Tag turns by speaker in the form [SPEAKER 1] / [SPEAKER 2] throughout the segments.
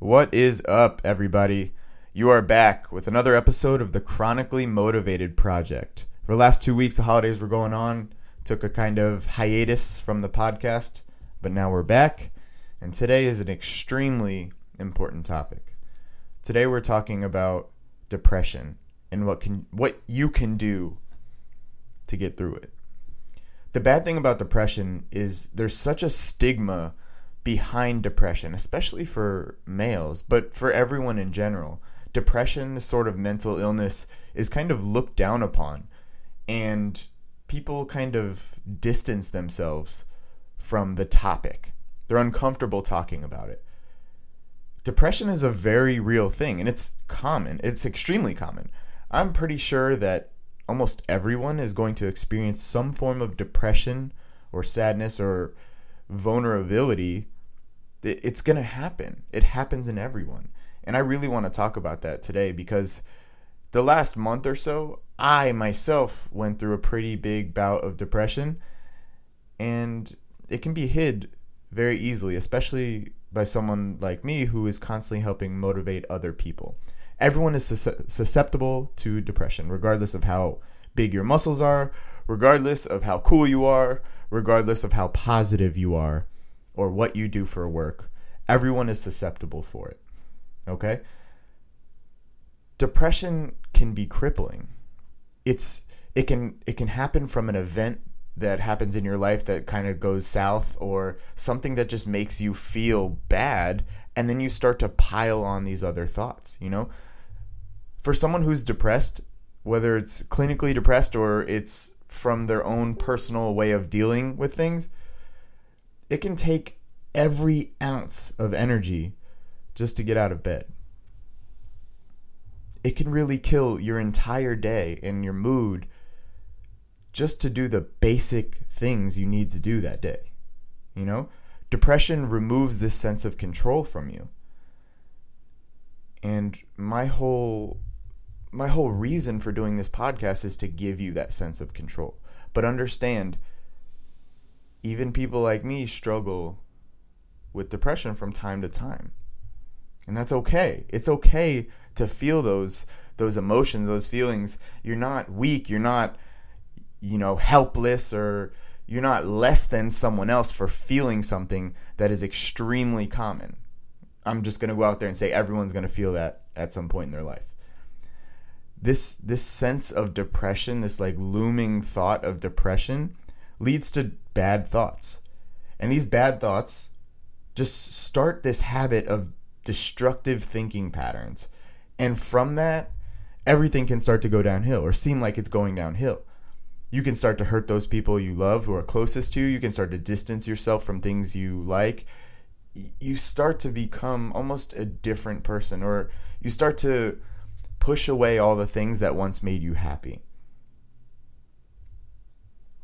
[SPEAKER 1] What is up, everybody? You are back with another episode of the Chronically Motivated Project. For the last two weeks, the holidays were going on. Took a kind of hiatus from the podcast, but now we're back. And today is an extremely important topic. Today we're talking about depression and what can what you can do to get through it. The bad thing about depression is there's such a stigma behind depression, especially for males, but for everyone in general. Depression, this sort of mental illness, is kind of looked down upon, and people kind of distance themselves from the topic. They're uncomfortable talking about it. Depression is a very real thing, and it's common. It's extremely common. I'm pretty sure that almost everyone is going to experience some form of depression or sadness or vulnerability it's going to happen. It happens in everyone. And I really want to talk about that today because the last month or so, I myself went through a pretty big bout of depression. And it can be hid very easily, especially by someone like me who is constantly helping motivate other people. Everyone is susceptible to depression, regardless of how big your muscles are, regardless of how cool you are, regardless of how positive you are or what you do for work, everyone is susceptible for it. Okay? Depression can be crippling. It's it can it can happen from an event that happens in your life that kind of goes south or something that just makes you feel bad and then you start to pile on these other thoughts, you know? For someone who's depressed, whether it's clinically depressed or it's from their own personal way of dealing with things, it can take every ounce of energy just to get out of bed. It can really kill your entire day and your mood just to do the basic things you need to do that day. You know, depression removes this sense of control from you. And my whole my whole reason for doing this podcast is to give you that sense of control. But understand even people like me struggle with depression from time to time. And that's okay. It's okay to feel those those emotions, those feelings. You're not weak, you're not you know, helpless or you're not less than someone else for feeling something that is extremely common. I'm just going to go out there and say everyone's going to feel that at some point in their life. This this sense of depression, this like looming thought of depression leads to bad thoughts. And these bad thoughts just start this habit of destructive thinking patterns. And from that, everything can start to go downhill or seem like it's going downhill. You can start to hurt those people you love who are closest to you. You can start to distance yourself from things you like. You start to become almost a different person, or you start to push away all the things that once made you happy.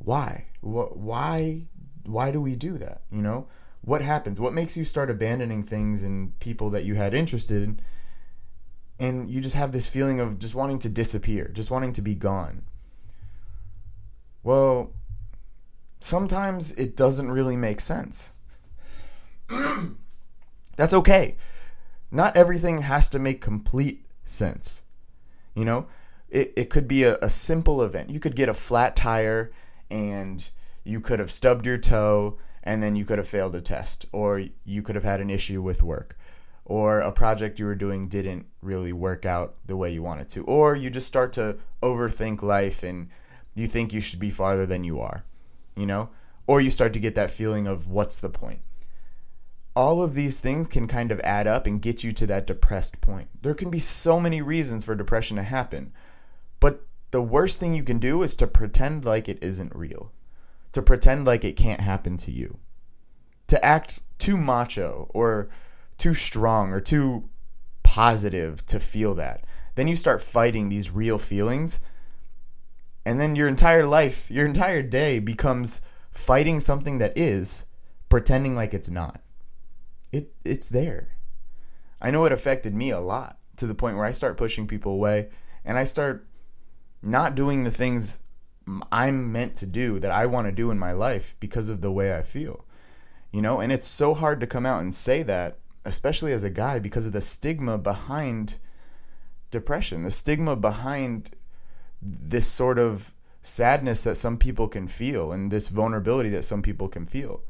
[SPEAKER 1] Why? What? Why? Why do we do that? You know, what happens? What makes you start abandoning things and people that you had interested in? And you just have this feeling of just wanting to disappear, just wanting to be gone. Well, sometimes it doesn't really make sense. That's okay. Not everything has to make complete sense. You know, it, it could be a, a simple event. You could get a flat tire and you could have stubbed your toe and then you could have failed a test, or you could have had an issue with work, or a project you were doing didn't really work out the way you wanted to, or you just start to overthink life and you think you should be farther than you are, you know, or you start to get that feeling of what's the point. All of these things can kind of add up and get you to that depressed point. There can be so many reasons for depression to happen, the worst thing you can do is to pretend like it isn't real to pretend like it can't happen to you. To act too macho or too strong or too positive to feel that. Then you start fighting these real feelings. And then your entire life, your entire day becomes fighting something that is, pretending like it's not. It it's there. I know it affected me a lot to the point where I start pushing people away and I start not doing the things I'm meant to do that I want to do in my life because of the way I feel. You know, and it's so hard to come out and say that especially as a guy, because of the stigma behind depression, the stigma behind this sort of sadness that some people can feel and this vulnerability that some people can feel.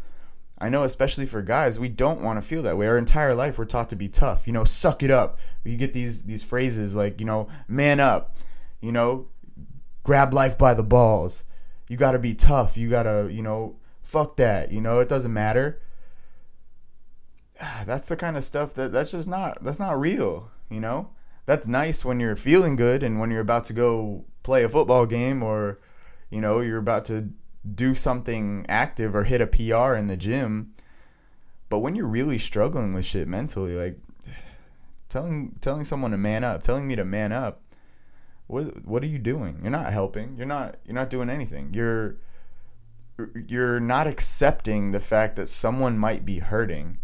[SPEAKER 1] I know, especially for guys, we don't want to feel that way. Our entire life, we're taught to be tough. You know, suck it up. You get these these phrases like, you know, man up. You know, grab life by the balls. You got to be tough. You got to, you know, fuck that. You know, it doesn't matter. That's the kind of stuff that that's just not that's not real. You know, that's nice when you're feeling good and when you're about to go play a football game or, you know, you're about to do something active or hit a PR in the gym. But when you're really struggling with shit mentally, like telling telling someone to man up, telling me to man up, what what are you doing? You're not helping. You're not you're not doing anything. You're you're not accepting the fact that someone might be hurting.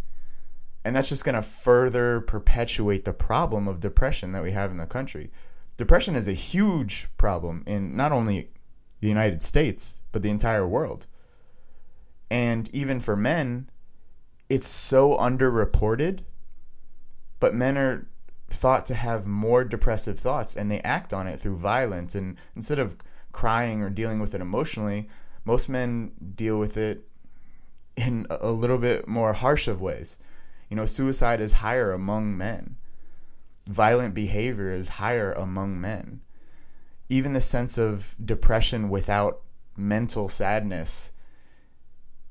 [SPEAKER 1] And that's just going to further perpetuate the problem of depression that we have in the country. Depression is a huge problem in not only the United States, but the entire world. And even for men, it's so underreported, but men are thought to have more depressive thoughts and they act on it through violence. And instead of crying or dealing with it emotionally, most men deal with it in a little bit more harsh of ways. You know, suicide is higher among men. Violent behavior is higher among men. Even the sense of depression without mental sadness,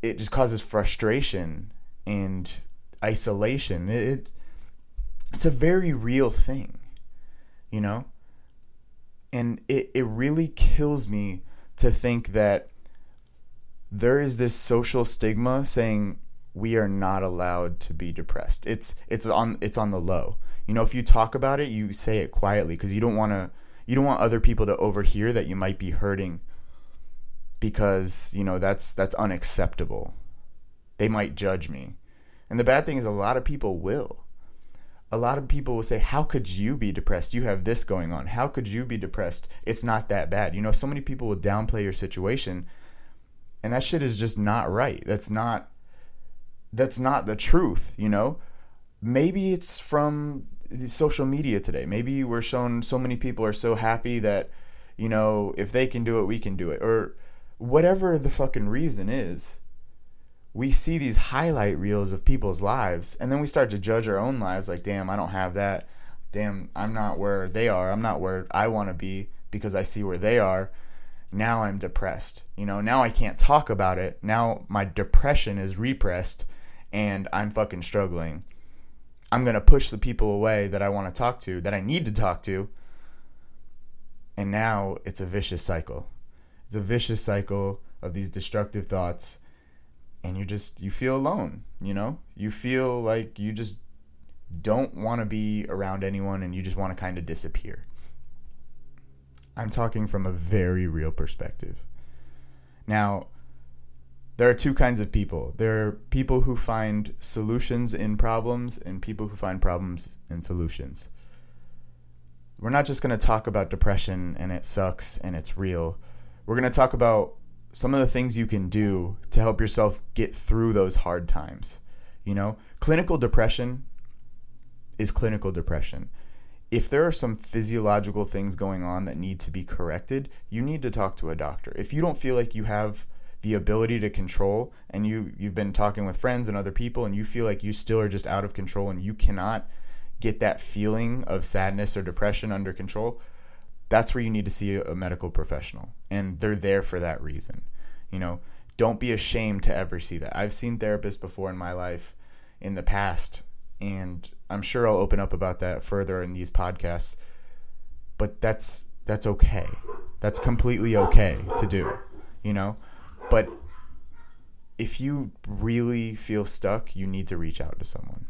[SPEAKER 1] it just causes frustration and isolation. It, it's a very real thing, you know? And it, it really kills me to think that there is this social stigma saying we are not allowed to be depressed. It's it's on it's on the low. You know, if you talk about it, you say it quietly because you don't want to you don't want other people to overhear that you might be hurting because, you know, that's that's unacceptable. They might judge me. And the bad thing is a lot of people will a lot of people will say, How could you be depressed? You have this going on. How could you be depressed? It's not that bad. You know, so many people will downplay your situation, and that shit is just not right. That's not that's not the truth, you know? Maybe it's from social media today. Maybe we're shown so many people are so happy that, you know, if they can do it, we can do it. Or whatever the fucking reason is we see these highlight reels of people's lives and then we start to judge our own lives like damn i don't have that. Damn i'm not where they are. I'm not where i want to be because i see where they are. Now i'm depressed you know? Now i can't talk about it. Now my depression is repressed and i'm fucking struggling. I'm going to push the people away that i want to talk to that i need to talk to. And now it's a vicious cycle. It's a vicious cycle of these destructive thoughts and you just you feel alone you know? You feel like you just don't want to be around anyone and you just want to kind of disappear. I'm talking from a very real perspective. Now there are two kinds of people. There are people who find solutions in problems and people who find problems in solutions. We're not just going to talk about depression and it sucks and it's real. We're going to talk about some of the things you can do to help yourself get through those hard times. You know, clinical depression is clinical depression. If there are some physiological things going on that need to be corrected, you need to talk to a doctor. If you don't feel like you have the ability to control and you you've been talking with friends and other people and you feel like you still are just out of control and you cannot get that feeling of sadness or depression under control, that's where you need to see a medical professional and they're there for that reason. You know don't be ashamed to ever see that. I've seen therapists before in my life in the past and i'm sure i'll open up about that further in these podcasts but that's that's okay. That's completely okay to do you know? But if you really feel stuck you need to reach out to someone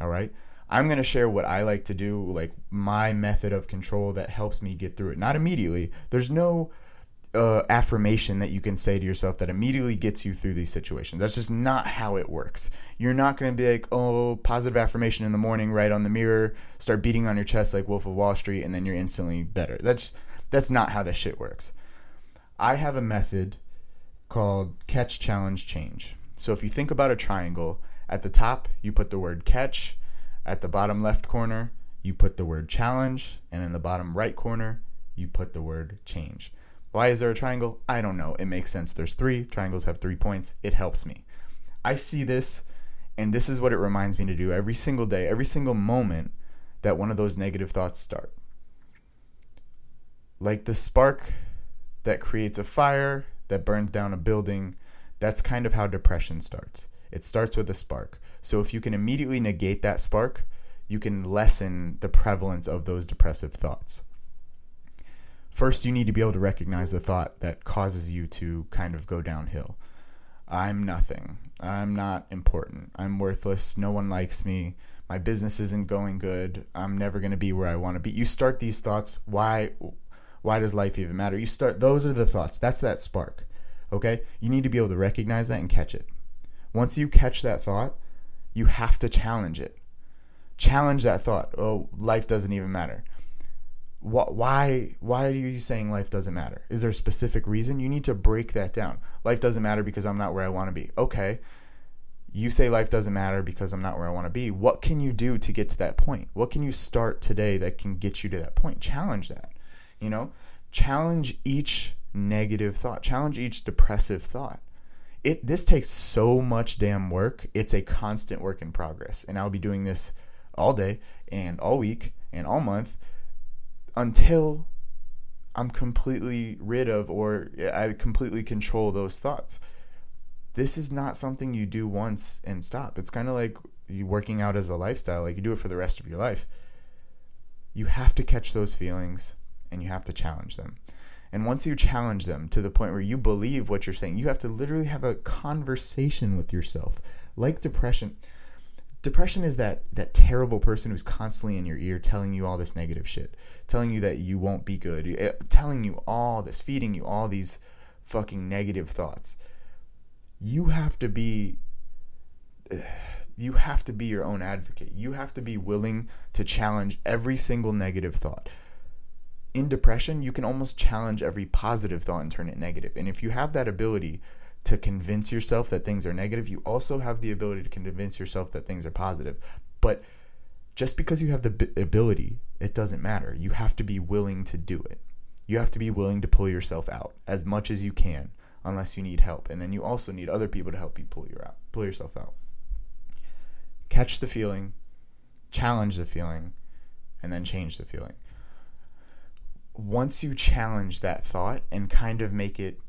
[SPEAKER 1] all right I'm going to share what I like to do, like my method of control that helps me get through it. Not immediately. There's no uh, affirmation that you can say to yourself that immediately gets you through these situations. That's just not how it works. You're not going to be like, oh, positive affirmation in the morning, right on the mirror, start beating on your chest like Wolf of Wall Street, and then you're instantly better. That's that's not how this shit works. I have a method called catch, challenge, change. So if you think about a triangle, at the top you put the word catch, at the bottom left corner, you put the word challenge, and in the bottom right corner, you put the word change. Why is there a triangle? I don't know. It makes sense. There's three. Triangles have three points. It helps me. I see this, and this is what it reminds me to do every single day, every single moment that one of those negative thoughts start. Like the spark that creates a fire that burns down a building, that's kind of how depression starts. It starts with a spark. So if you can immediately negate that spark, you can lessen the prevalence of those depressive thoughts. First, you need to be able to recognize the thought that causes you to kind of go downhill. I'm nothing. I'm not important. I'm worthless. No one likes me. My business isn't going good. I'm never going to be where I want to be. You start these thoughts. Why why does life even matter? You start those are the thoughts. That's that spark. Okay? You need to be able to recognize that and catch it. Once you catch that thought, you have to challenge it. Challenge that thought. Oh, life doesn't even matter. Why why are you saying life doesn't matter? Is there a specific reason? You need to break that down. Life doesn't matter because I'm not where I want to be. Okay. You say life doesn't matter because I'm not where I want to be. What can you do to get to that point? What can you start today that can get you to that point? Challenge that. You know, challenge each negative thought, challenge each depressive thought. It this takes so much damn work. It's a constant work in progress. And I'll be doing this all day and all week and all month until I'm completely rid of or I completely control those thoughts. This is not something you do once and stop. It's kind of like you working out as a lifestyle, like you do it for the rest of your life. You have to catch those feelings and you have to challenge them. And once you challenge them to the point where you believe what you're saying, you have to literally have a conversation with yourself. Like depression. Depression is that that terrible person who's constantly in your ear telling you all this negative shit, telling you that you won't be good, eh, telling you all this, feeding you all these fucking negative thoughts. You have to be you have to be your own advocate. You have to be willing to challenge every single negative thought in depression, you can almost challenge every positive thought and turn it negative. And if you have that ability to convince yourself that things are negative, you also have the ability to convince yourself that things are positive. But just because you have the ability, it doesn't matter. You have to be willing to do it. You have to be willing to pull yourself out as much as you can, unless you need help. And then you also need other people to help you pull you out, pull yourself out. Catch the feeling, challenge the feeling, and then change the feeling once you challenge that thought and kind of make it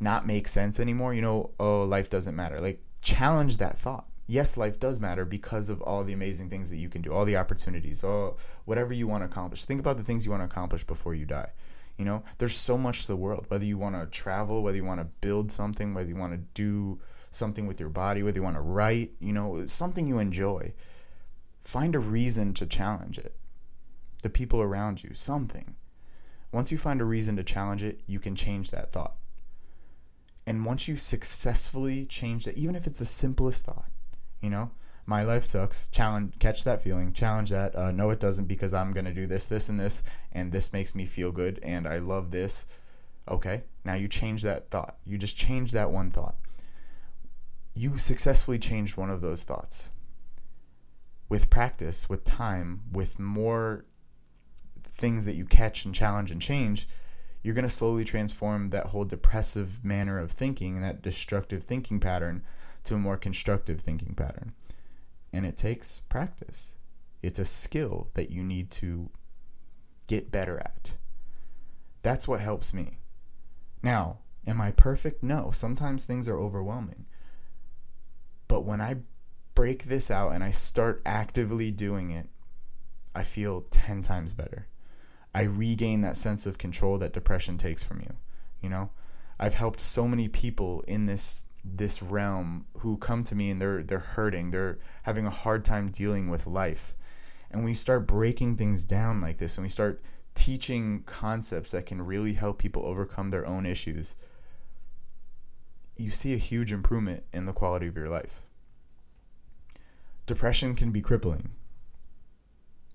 [SPEAKER 1] not make sense anymore, you know, oh, life doesn't matter. Like, challenge that thought. Yes, life does matter because of all the amazing things that you can do, all the opportunities, all whatever you want to accomplish. Think about the things you want to accomplish before you die. You know, there's so much to the world. Whether you want to travel, whether you want to build something, whether you want to do something with your body, whether you want to write, you know, something you enjoy. Find a reason to challenge it. The people around you, something. Once you find a reason to challenge it, you can change that thought. And once you successfully change that, even if it's the simplest thought, you know, my life sucks, challenge, catch that feeling, challenge that. Uh, no, it doesn't because I'm going to do this, this, and this, and this makes me feel good, and I love this. Okay, now you change that thought. You just change that one thought. You successfully changed one of those thoughts. With practice, with time, with more things that you catch and challenge and change, you're going to slowly transform that whole depressive manner of thinking and that destructive thinking pattern to a more constructive thinking pattern. And it takes practice. It's a skill that you need to get better at. That's what helps me. Now, am I perfect? No. Sometimes things are overwhelming. But when I break this out and I start actively doing it, I feel 10 times better. I regain that sense of control that depression takes from you. You know, I've helped so many people in this this realm who come to me and they're they're hurting, they're having a hard time dealing with life. And we start breaking things down like this and we start teaching concepts that can really help people overcome their own issues, you see a huge improvement in the quality of your life. Depression can be crippling,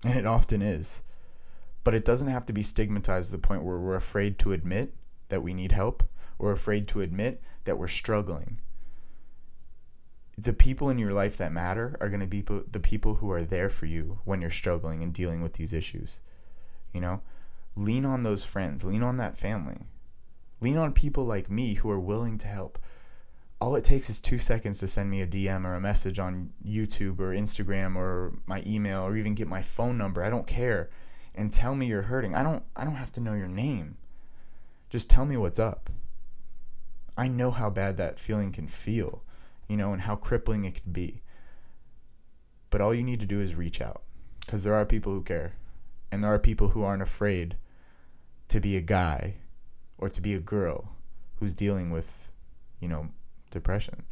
[SPEAKER 1] and it often is. But it doesn't have to be stigmatized to the point where we're afraid to admit that we need help or afraid to admit that we're struggling. the people in your life that matter are going to be the people who are there for you when you're struggling and dealing with these issues. You know, lean on those friends, lean on that family, lean on people like me who are willing to help. All it takes is two seconds to send me a DM or a message on YouTube or Instagram or my email or even get my phone number. I don't care. And tell me you're hurting. I don't I don't have to know your name. Just tell me what's up. I know how bad that feeling can feel you know, and how crippling it could be. But all you need to do is reach out because there are people who care. And there are people who aren't afraid to be a guy or to be a girl who's dealing with, you know, depression.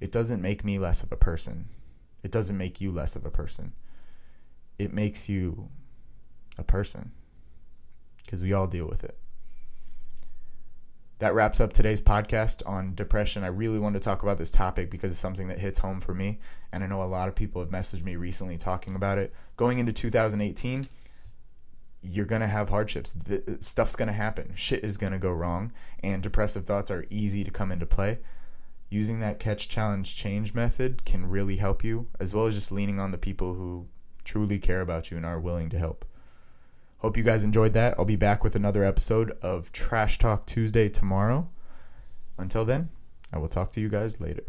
[SPEAKER 1] It doesn't make me less of a person. It doesn't make you less of a person. It makes you a person because we all deal with it that wraps up today's podcast on depression. I really wanted to talk about this topic because it's something that hits home for me. And I know a lot of people have messaged me recently talking about it. Going into 2018, you're going to have hardships. The, stuff's going to happen. Shit is going to go wrong. And depressive thoughts are easy to come into play. Using that catch, challenge, change method can really help you, as well as just leaning on the people who truly care about you and are willing to help. Hope you guys enjoyed that. I'll be back with another episode of Trash Talk Tuesday tomorrow. Until then, I will talk to you guys later.